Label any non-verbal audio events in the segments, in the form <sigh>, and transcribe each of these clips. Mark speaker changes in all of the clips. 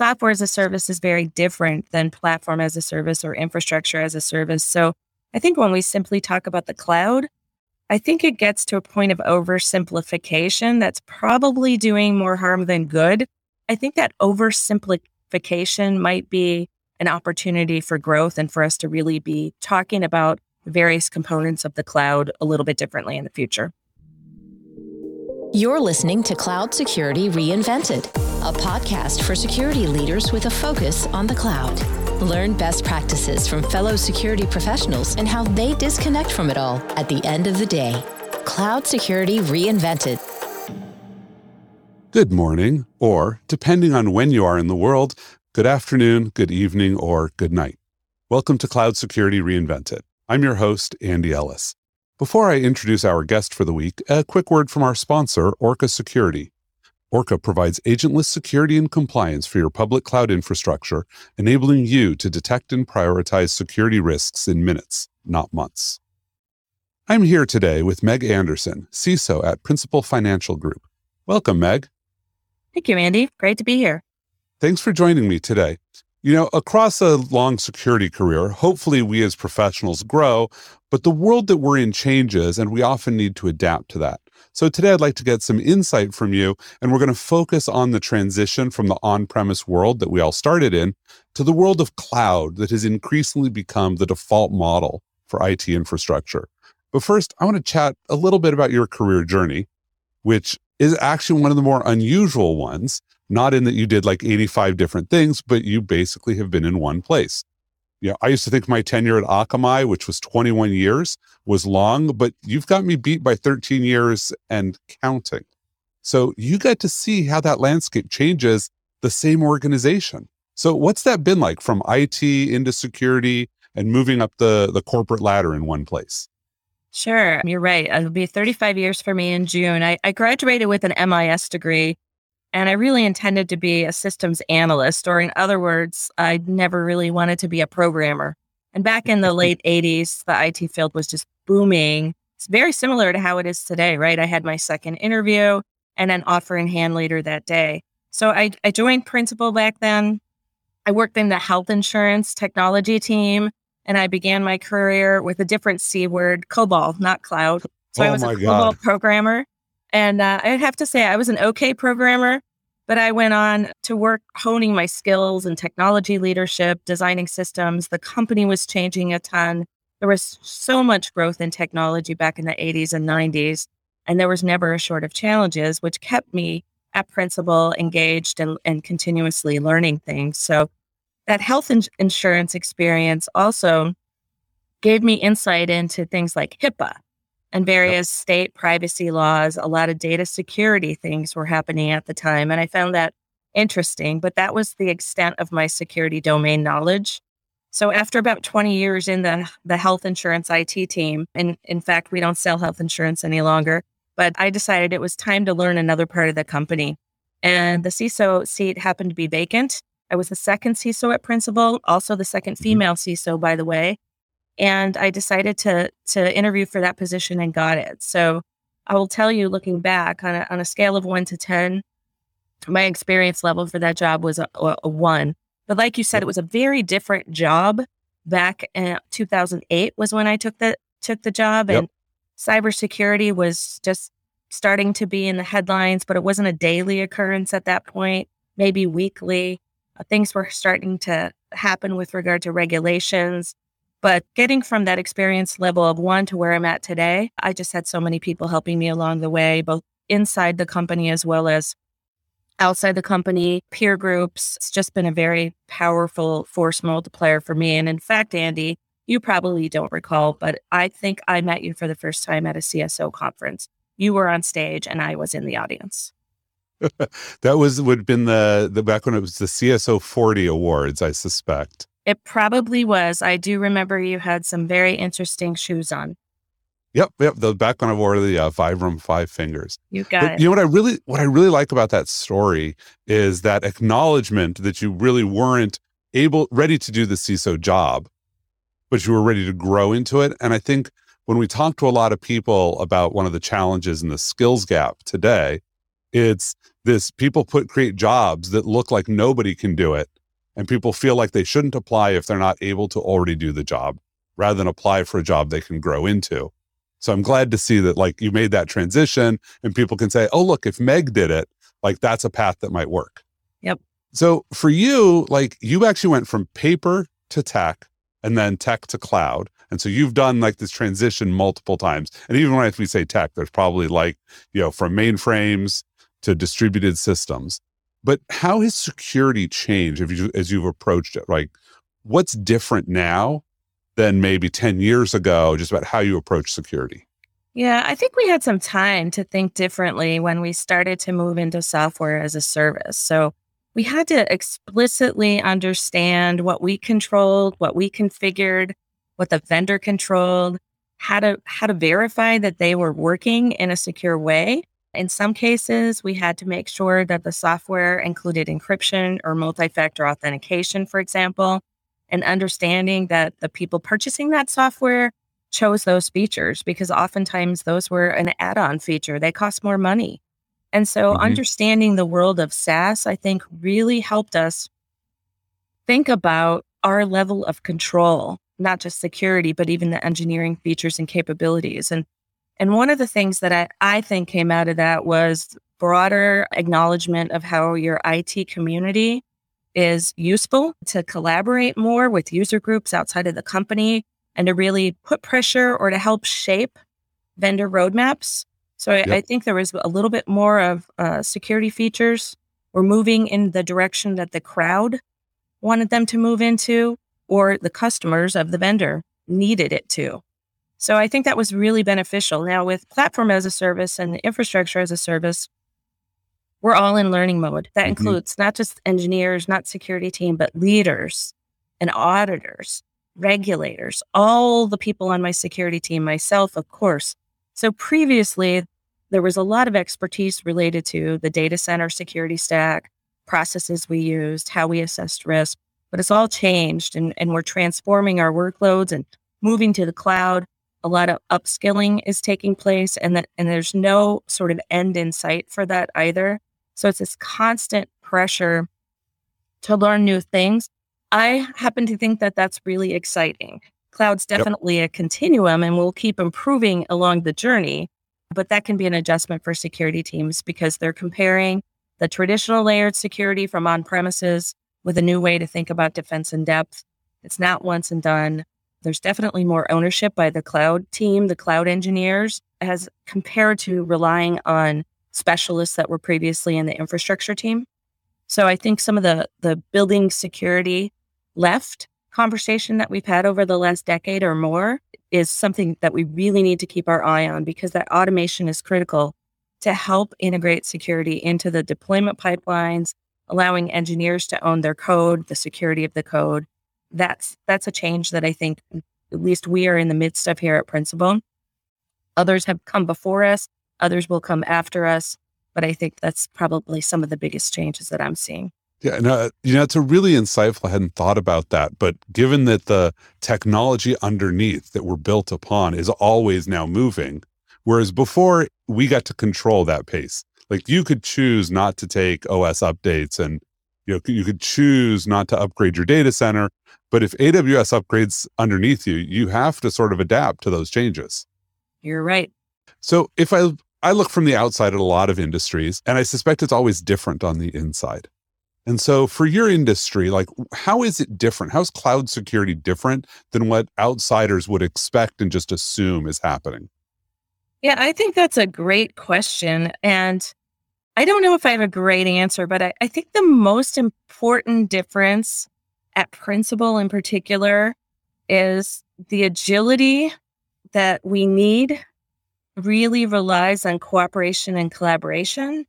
Speaker 1: software as a service is very different than platform as a service or infrastructure as a service. So I think when we simply talk about the cloud, I think it gets to a point of oversimplification that's probably doing more harm than good. I think that oversimplification might be an opportunity for growth and for us to really be talking about various components of the cloud a little bit differently in the future.
Speaker 2: You're listening to Cloud Security Reinvented, a podcast for security leaders with a focus on the cloud. Learn best practices from fellow security professionals and how they disconnect from it all at the end of the day. Cloud Security Reinvented.
Speaker 3: Good morning, or depending on when you are in the world, good afternoon, good evening, or good night. Welcome to Cloud Security Reinvented. I'm your host, Andy Ellis. Before I introduce our guest for the week, a quick word from our sponsor, Orca Security. Orca provides agentless security and compliance for your public cloud infrastructure, enabling you to detect and prioritize security risks in minutes, not months. I'm here today with Meg Anderson, CISO at Principal Financial Group. Welcome, Meg.
Speaker 1: Thank you, Andy. Great to be here.
Speaker 3: Thanks for joining me today. You know, across a long security career, hopefully we as professionals grow, but the world that we're in changes and we often need to adapt to that. So today I'd like to get some insight from you, and we're going to focus on the transition from the on premise world that we all started in to the world of cloud that has increasingly become the default model for IT infrastructure. But first, I want to chat a little bit about your career journey, which is actually one of the more unusual ones, not in that you did like 85 different things, but you basically have been in one place know, I used to think my tenure at Akamai, which was 21 years, was long, but you've got me beat by 13 years and counting. So you get to see how that landscape changes the same organization. So what's that been like from IT into security and moving up the, the corporate ladder in one place?
Speaker 1: Sure. You're right. It'll be 35 years for me in June. I, I graduated with an MIS degree and I really intended to be a systems analyst, or in other words, I never really wanted to be a programmer. And back in the <laughs> late 80s, the IT field was just booming. It's very similar to how it is today, right? I had my second interview and an offer in hand later that day. So I, I joined Principal back then. I worked in the health insurance technology team and I began my career with a different C word, COBOL, not cloud. So
Speaker 3: oh
Speaker 1: I was
Speaker 3: a
Speaker 1: COBOL programmer. And uh, I'd have to say, I was an okay programmer, but I went on to work honing my skills in technology leadership, designing systems. The company was changing a ton. There was so much growth in technology back in the 80s and 90s, and there was never a short of challenges, which kept me at principal engaged and, and continuously learning things. So that health in- insurance experience also gave me insight into things like HIPAA and various yep. state privacy laws. A lot of data security things were happening at the time. And I found that interesting, but that was the extent of my security domain knowledge. So after about 20 years in the, the health insurance IT team, and in fact, we don't sell health insurance any longer, but I decided it was time to learn another part of the company. And the CISO seat happened to be vacant. I was the second CISO at Principal, also the second mm-hmm. female CISO, by the way and I decided to to interview for that position and got it. So I will tell you, looking back on a, on a scale of one to ten, my experience level for that job was a, a one. But like you said, it was a very different job. Back in 2008 was when I took the took the job, yep. and cybersecurity was just starting to be in the headlines, but it wasn't a daily occurrence at that point. Maybe weekly. Uh, things were starting to happen with regard to regulations but getting from that experience level of one to where I'm at today, I just had so many people helping me along the way, both inside the company as well as outside the company, peer groups. It's just been a very powerful force multiplier for me. And in fact, Andy, you probably don't recall, but I think I met you for the first time at a CSO conference. You were on stage and I was in the audience. <laughs>
Speaker 3: that was would have been the the back when it was the CSO 40 awards, I suspect.
Speaker 1: It probably was. I do remember you had some very interesting shoes on.
Speaker 3: Yep, yep. The back when I wore the uh, Vibram Five Fingers.
Speaker 1: You got
Speaker 3: but
Speaker 1: it.
Speaker 3: You know what I really, what I really like about that story is that acknowledgement that you really weren't able, ready to do the CISO job, but you were ready to grow into it. And I think when we talk to a lot of people about one of the challenges in the skills gap today, it's this people put create jobs that look like nobody can do it and people feel like they shouldn't apply if they're not able to already do the job rather than apply for a job they can grow into. So I'm glad to see that like you made that transition and people can say, "Oh, look, if Meg did it, like that's a path that might work."
Speaker 1: Yep.
Speaker 3: So for you, like you actually went from paper to tech and then tech to cloud. And so you've done like this transition multiple times. And even when we say tech, there's probably like, you know, from mainframes to distributed systems. But how has security changed if you, as you've approached it? Like, what's different now than maybe 10 years ago, just about how you approach security?
Speaker 1: Yeah, I think we had some time to think differently when we started to move into software as a service. So we had to explicitly understand what we controlled, what we configured, what the vendor controlled, how to how to verify that they were working in a secure way. In some cases, we had to make sure that the software included encryption or multi-factor authentication, for example, and understanding that the people purchasing that software chose those features because oftentimes those were an add-on feature. They cost more money. And so mm-hmm. understanding the world of SaaS, I think really helped us think about our level of control, not just security, but even the engineering features and capabilities. And and one of the things that I, I think came out of that was broader acknowledgement of how your IT community is useful to collaborate more with user groups outside of the company and to really put pressure or to help shape vendor roadmaps so I, yep. I think there was a little bit more of uh, security features. We're moving in the direction that the crowd wanted them to move into, or the customers of the vendor needed it to. So I think that was really beneficial. Now, with platform as a service and infrastructure as a service, we're all in learning mode. That mm-hmm. includes not just engineers, not security team, but leaders and auditors, regulators, all the people on my security team, myself, of course. So previously, there was a lot of expertise related to the data center security stack, processes we used, how we assessed risk, but it's all changed and, and we're transforming our workloads and moving to the cloud. A lot of upskilling is taking place and that and there's no sort of end in sight for that either. So it's this constant pressure to learn new things. I happen to think that that's really exciting. Cloud's definitely yep. a continuum and we'll keep improving along the journey. But that can be an adjustment for security teams because they're comparing the traditional layered security from on premises with a new way to think about defense in depth. It's not once and done. There's definitely more ownership by the cloud team, the cloud engineers, as compared to relying on specialists that were previously in the infrastructure team. So I think some of the the building security left conversation that we've had over the last decade or more is something that we really need to keep our eye on because that automation is critical to help integrate security into the deployment pipelines, allowing engineers to own their code, the security of the code. That's that's a change that I think at least we are in the midst of here at Principal. Others have come before us, others will come after us, but I think that's probably some of the biggest changes that I'm seeing.
Speaker 3: Yeah, no, uh, you know, it's a really insightful. I hadn't thought about that, but given that the technology underneath that we're built upon is always now moving, whereas before we got to control that pace. Like you could choose not to take OS updates, and you know you could choose not to upgrade your data center. But if AWS upgrades underneath you, you have to sort of adapt to those changes.
Speaker 1: You're right.
Speaker 3: So if I I look from the outside at a lot of industries, and I suspect it's always different on the inside. And so for your industry, like how is it different? How's cloud security different than what outsiders would expect and just assume is happening?
Speaker 1: Yeah, I think that's a great question. And I don't know if I have a great answer, but I, I think the most important difference at Principal in particular is the agility that we need really relies on cooperation and collaboration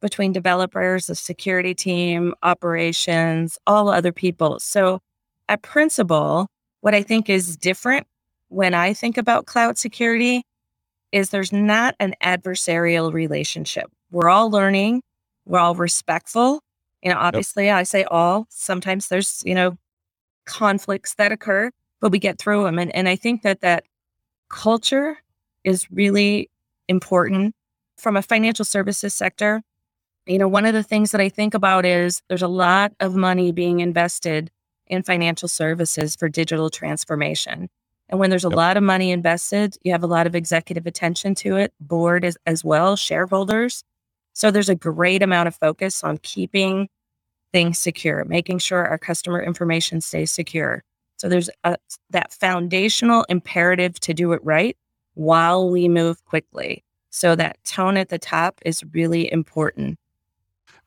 Speaker 1: between developers, the security team, operations, all other people. So at Principal, what I think is different when I think about cloud security is there's not an adversarial relationship. We're all learning, we're all respectful. You know, obviously yep. I say all, sometimes there's, you know, conflicts that occur, but we get through them. And, and I think that that culture is really important from a financial services sector you know, one of the things that I think about is there's a lot of money being invested in financial services for digital transformation. And when there's a yep. lot of money invested, you have a lot of executive attention to it, board as, as well, shareholders. So there's a great amount of focus on keeping things secure, making sure our customer information stays secure. So there's a, that foundational imperative to do it right while we move quickly. So that tone at the top is really important.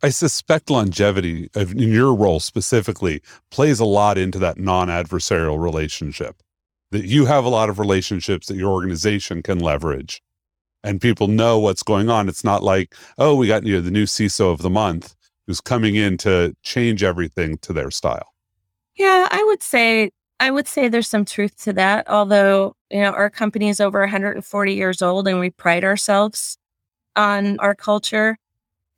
Speaker 3: I suspect longevity in your role specifically plays a lot into that non adversarial relationship. That you have a lot of relationships that your organization can leverage and people know what's going on. It's not like, oh, we got you know, the new CISO of the month who's coming in to change everything to their style.
Speaker 1: Yeah, I would say I would say there's some truth to that. Although, you know, our company is over 140 years old and we pride ourselves on our culture.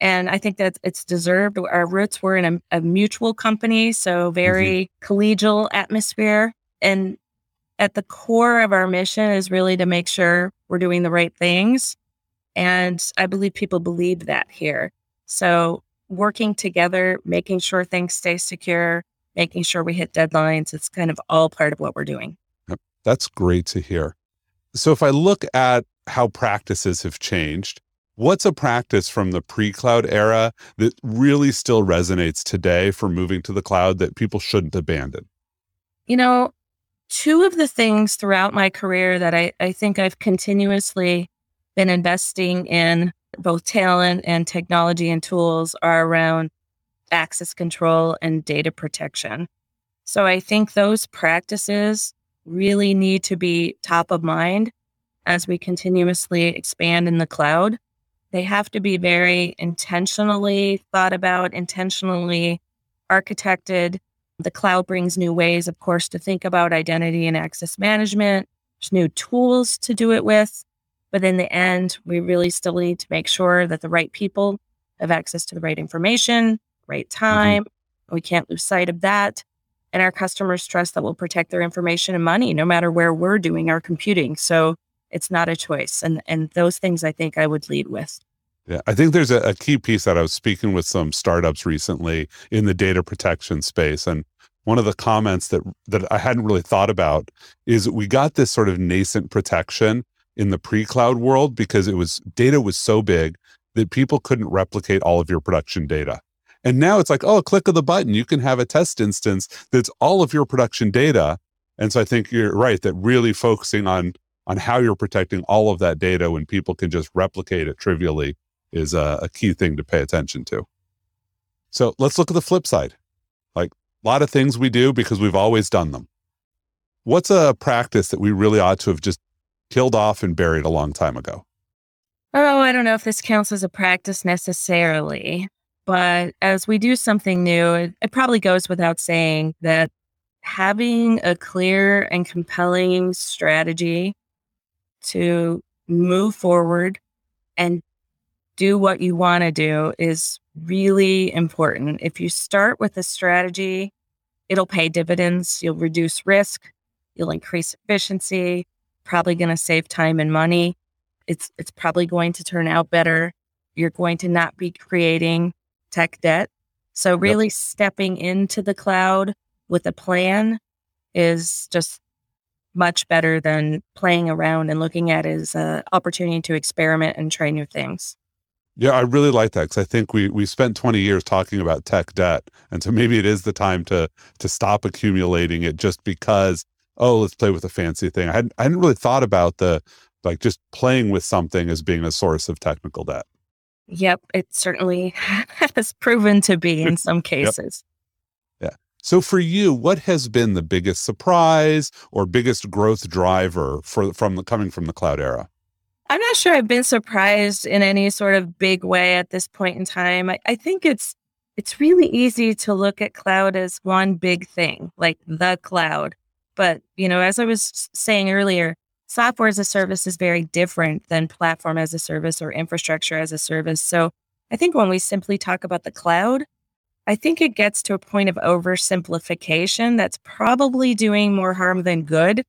Speaker 1: And I think that it's deserved. Our roots were in a, a mutual company, so very mm-hmm. collegial atmosphere. And at the core of our mission is really to make sure we're doing the right things. And I believe people believe that here. So working together, making sure things stay secure, making sure we hit deadlines, it's kind of all part of what we're doing.
Speaker 3: That's great to hear. So if I look at how practices have changed, what's a practice from the pre-cloud era that really still resonates today for moving to the cloud that people shouldn't abandon?
Speaker 1: You know, two of the things throughout my career that I, I think I've continuously been investing in both talent and technology and tools are around access control and data protection. So I think those practices really need to be top of mind as we continuously expand in the cloud. They have to be very intentionally thought about, intentionally architected, the cloud brings new ways, of course, to think about identity and access management. There's new tools to do it with. But in the end, we really still need to make sure that the right people have access to the right information, right mm-hmm. time. Mm-hmm. We can't lose sight of that. And our customers trust that we'll protect their information and money no matter where we're doing our computing. So it's not a choice. And and those things I think I would lead with.
Speaker 3: Yeah, I think there's a, a, key piece that I was speaking with some startups recently in the data protection space, and one of the comments that that I hadn't really thought about is we got this sort of nascent protection in the pre-cloud world because it was data was so big that people couldn't replicate all of your production data. And now it's like, oh, a click of the button, you can have a test instance that's all of your production data. And so I think you're right that really focusing on on how you're protecting all of that data when people can just replicate it trivially is a, a key thing to pay attention to. So let's look at the flip side. Like a lot of things we do because we've always done them. What's a practice that we really ought to have just killed off and buried a long time ago?
Speaker 1: Oh, I don't know if this counts as a practice necessarily, but as we do something new, it, it probably goes without saying that having a clear and compelling strategy to move forward and do what you want to do is really important. If you start with a strategy, it'll pay dividends. You'll reduce risk, you'll increase efficiency, probably going to save time and money. It's it's probably going to turn out better. You're going to not be creating tech debt. So really yep. stepping into the cloud with a plan is just much better than playing around and looking at it as an opportunity to experiment and try new things.
Speaker 3: Yeah, I really like that because I think we we spent 20 years talking about tech debt, and so maybe it is the time to to stop accumulating it just because oh let's play with a fancy thing. I hadn't I hadn't really thought about the like just playing with something as being a source of technical debt.
Speaker 1: Yep, it certainly <laughs> has proven to be in some <laughs> cases.
Speaker 3: yep. Yeah. So for you, what has been the biggest surprise or biggest growth driver for from the coming from the cloud era?
Speaker 1: I'm not sure I've been surprised in any sort of big way at this point in time. I, I think it's it's really easy to look at cloud as one big thing, like the cloud. But, you know, as I was saying earlier, software as a service is very different than platform as a service or infrastructure as a service. So I think when we simply talk about the cloud, I think it gets to a point of oversimplification that's probably doing more harm than good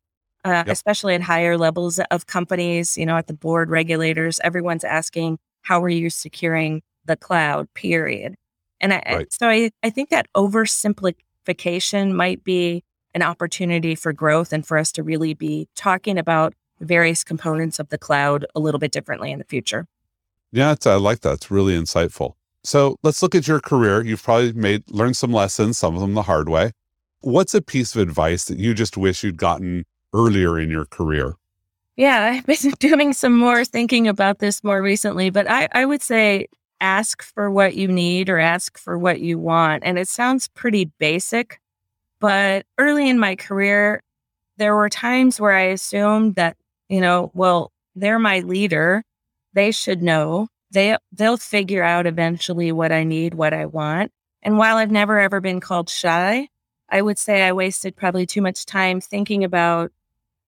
Speaker 1: uh, yep. especially at higher levels of companies, you know, at the board regulators, everyone's asking, how are you securing the cloud, period. And I, right. so I, I think that oversimplification might be an opportunity for growth and for us to really be talking about various components of the cloud a little bit differently in the future.
Speaker 3: Yeah, I like that. It's really insightful. So let's look at your career. You've probably made learned some lessons, some of them the hard way. What's a piece of advice that you just wish you'd gotten earlier in your career?
Speaker 1: Yeah, I've been <laughs> doing some more thinking about this more recently, but I, I would say ask for what you need or ask for what you want. And it sounds pretty basic, but early in my career, there were times where I assumed that, you know, well, they're my leader. They should know. They they'll figure out eventually what I need, what I want. And while I've never ever been called shy, I would say I wasted probably too much time thinking about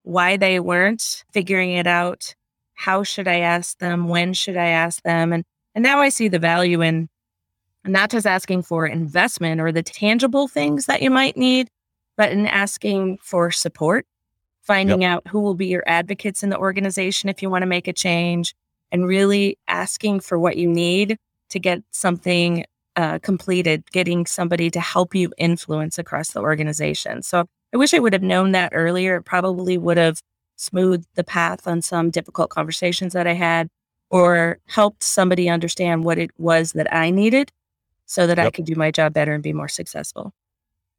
Speaker 1: why they weren't figuring it out. How should I ask them? When should I ask them? And and now I see the value in not just asking for investment or the tangible things that you might need, but in asking for support, finding yep. out who will be your advocates in the organization if you want to make a change, and really asking for what you need to get something uh, completed, getting somebody to help you influence across the organization. So I wish I would have known that earlier. It probably would have smoothed the path on some difficult conversations that I had or helped somebody understand what it was that I needed so that yep. I could do my job better and be more successful.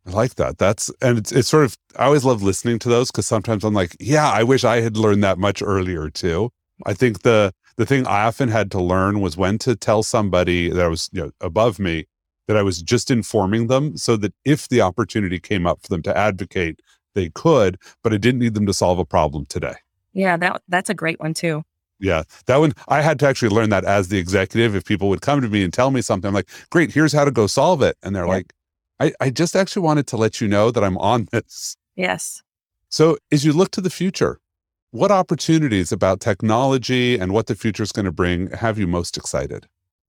Speaker 3: I like that. That's and it's it's sort of I always love listening to those because sometimes I'm like, yeah, I wish I had learned that much earlier too. I think the the thing I often had to learn was when to tell somebody that was you know, above me that I was just informing them so that if the opportunity came up for them to advocate, they could, but I didn't need them to solve a problem today.
Speaker 1: Yeah, that that's a great one too.
Speaker 3: Yeah, that one I had to actually learn that as the executive. If people would come to me and tell me something, I'm like, "Great, here's how to go solve it," and they're yeah. like, I, "I just actually wanted to let you know that I'm on this."
Speaker 1: Yes.
Speaker 3: So as you look to the future, what opportunities about technology and what the future is going to bring have you most excited?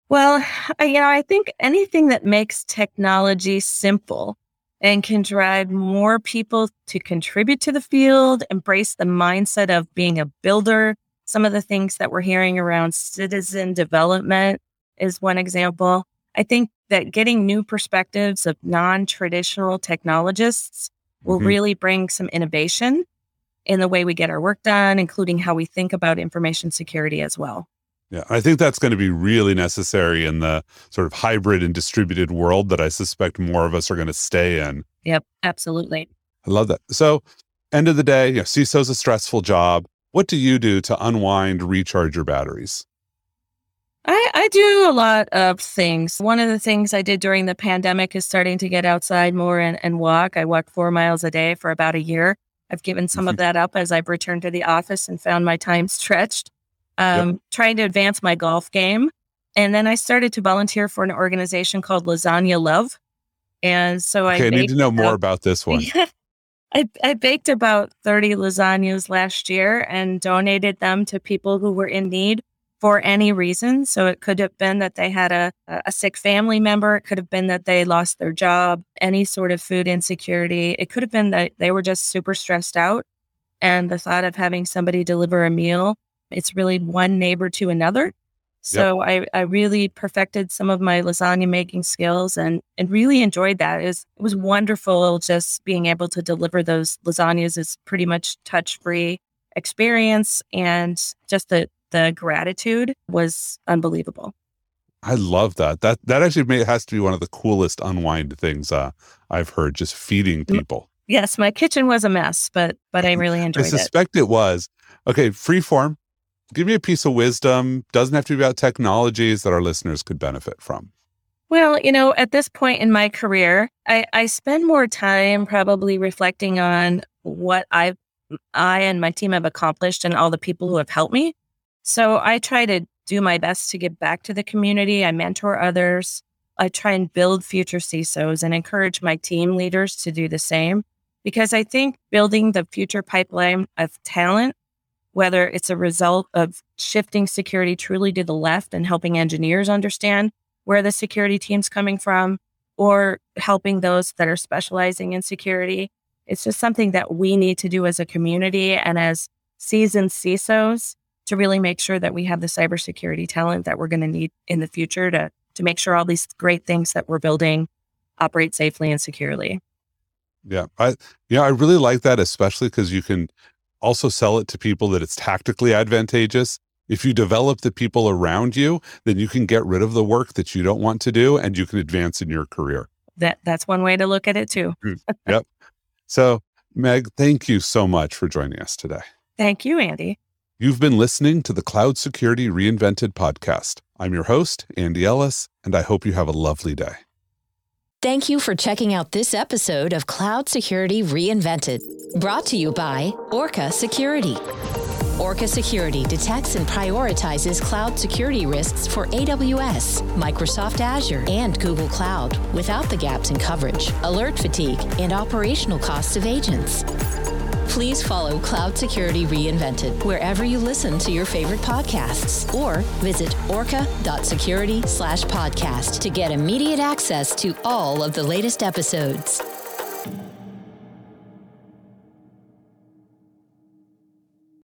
Speaker 1: Well, you know, I think anything that makes technology simple and can drive more people to contribute to the field, embrace the mindset of being a builder. Some of the things that we're hearing around citizen development is one example. I think that getting new perspectives of non traditional technologists will mm-hmm. really bring some innovation in the way we get our work done, including how we think about information security as well.
Speaker 3: Yeah, I think that's going to be really necessary in the sort of hybrid and distributed world that I suspect more of us are going to stay in.
Speaker 1: Yep, absolutely.
Speaker 3: I love that. So, end of the day, you know, CISO's a stressful job. What do you do to unwind, recharge your batteries?
Speaker 1: I, I do a lot of things. One of the things I did during the pandemic is starting to get outside more and, and walk. I walked four miles a day for about a year. I've given some of mm-hmm. that up as I've returned to the office and found my time stretched. Um, yep. Trying to advance my golf game. And then I started to volunteer for an organization called Lasagna Love. And so
Speaker 3: okay,
Speaker 1: I,
Speaker 3: I need to know more about this <laughs> one.
Speaker 1: I, I baked about 30 lasagnas last year and donated them to people who were in need for any reason. So it could have been that they had a, a sick family member. It could have been that they lost their job, any sort of food insecurity. It could have been that they were just super stressed out. And the thought of having somebody deliver a meal, it's really one neighbor to another. So yep. I, I really perfected some of my lasagna making skills and, and really enjoyed that. It was, it was wonderful just being able to deliver those lasagnas is pretty much touch free experience and just the the gratitude was unbelievable.
Speaker 3: I love that. That that actually may, has to be one of the coolest unwind things uh, I've heard. Just feeding people.
Speaker 1: Yes, my kitchen was a mess, but but I really <laughs> enjoyed
Speaker 3: it. I suspect it. it was. Okay, free form. Give me a piece of wisdom. Doesn't have to be about technologies that our listeners could benefit from.
Speaker 1: Well, you know, at this point in my career, I, I spend more time probably reflecting on what I've I and my team have accomplished and all the people who have helped me. So I try to do my best to give back to the community. I mentor others. I try and build future CISOs and encourage my team leaders to do the same because I think building the future pipeline of talent, whether it's a result of shifting security truly to the left and helping engineers understand where the security team's coming from, or helping those that are specializing in security, it's just something that we need to do as a community and as seasoned CISOs to really make sure that we have the cybersecurity talent that we're going to need in the future to to make sure all these great things that we're building operate safely and securely.
Speaker 3: Yeah, I yeah, I really like that, especially because you can also sell it to people that it's tactically advantageous. If you develop the people around you, then you can get rid of the work that you don't want to do, and you can advance in your career.
Speaker 1: That that's one way to look at it too. Hmm. <laughs>
Speaker 3: yep. So, Meg, thank you so much for joining us today.
Speaker 1: Thank you, Andy.
Speaker 3: You've been listening to the Cloud Security Reinvented podcast. I'm your host, Andy Ellis, and I hope you have a lovely day.
Speaker 2: Thank you for checking out this episode of Cloud Security Reinvented, brought to you by Orca Security. Orca Security detects and prioritizes cloud security risks for AWS, Microsoft Azure, and Google Cloud without the gaps in coverage, alert fatigue, and operational costs of agents. Please follow Cloud Security Reinvented wherever you listen to your favorite podcasts or visit orca.security slash podcast to get immediate access to all of the latest episodes.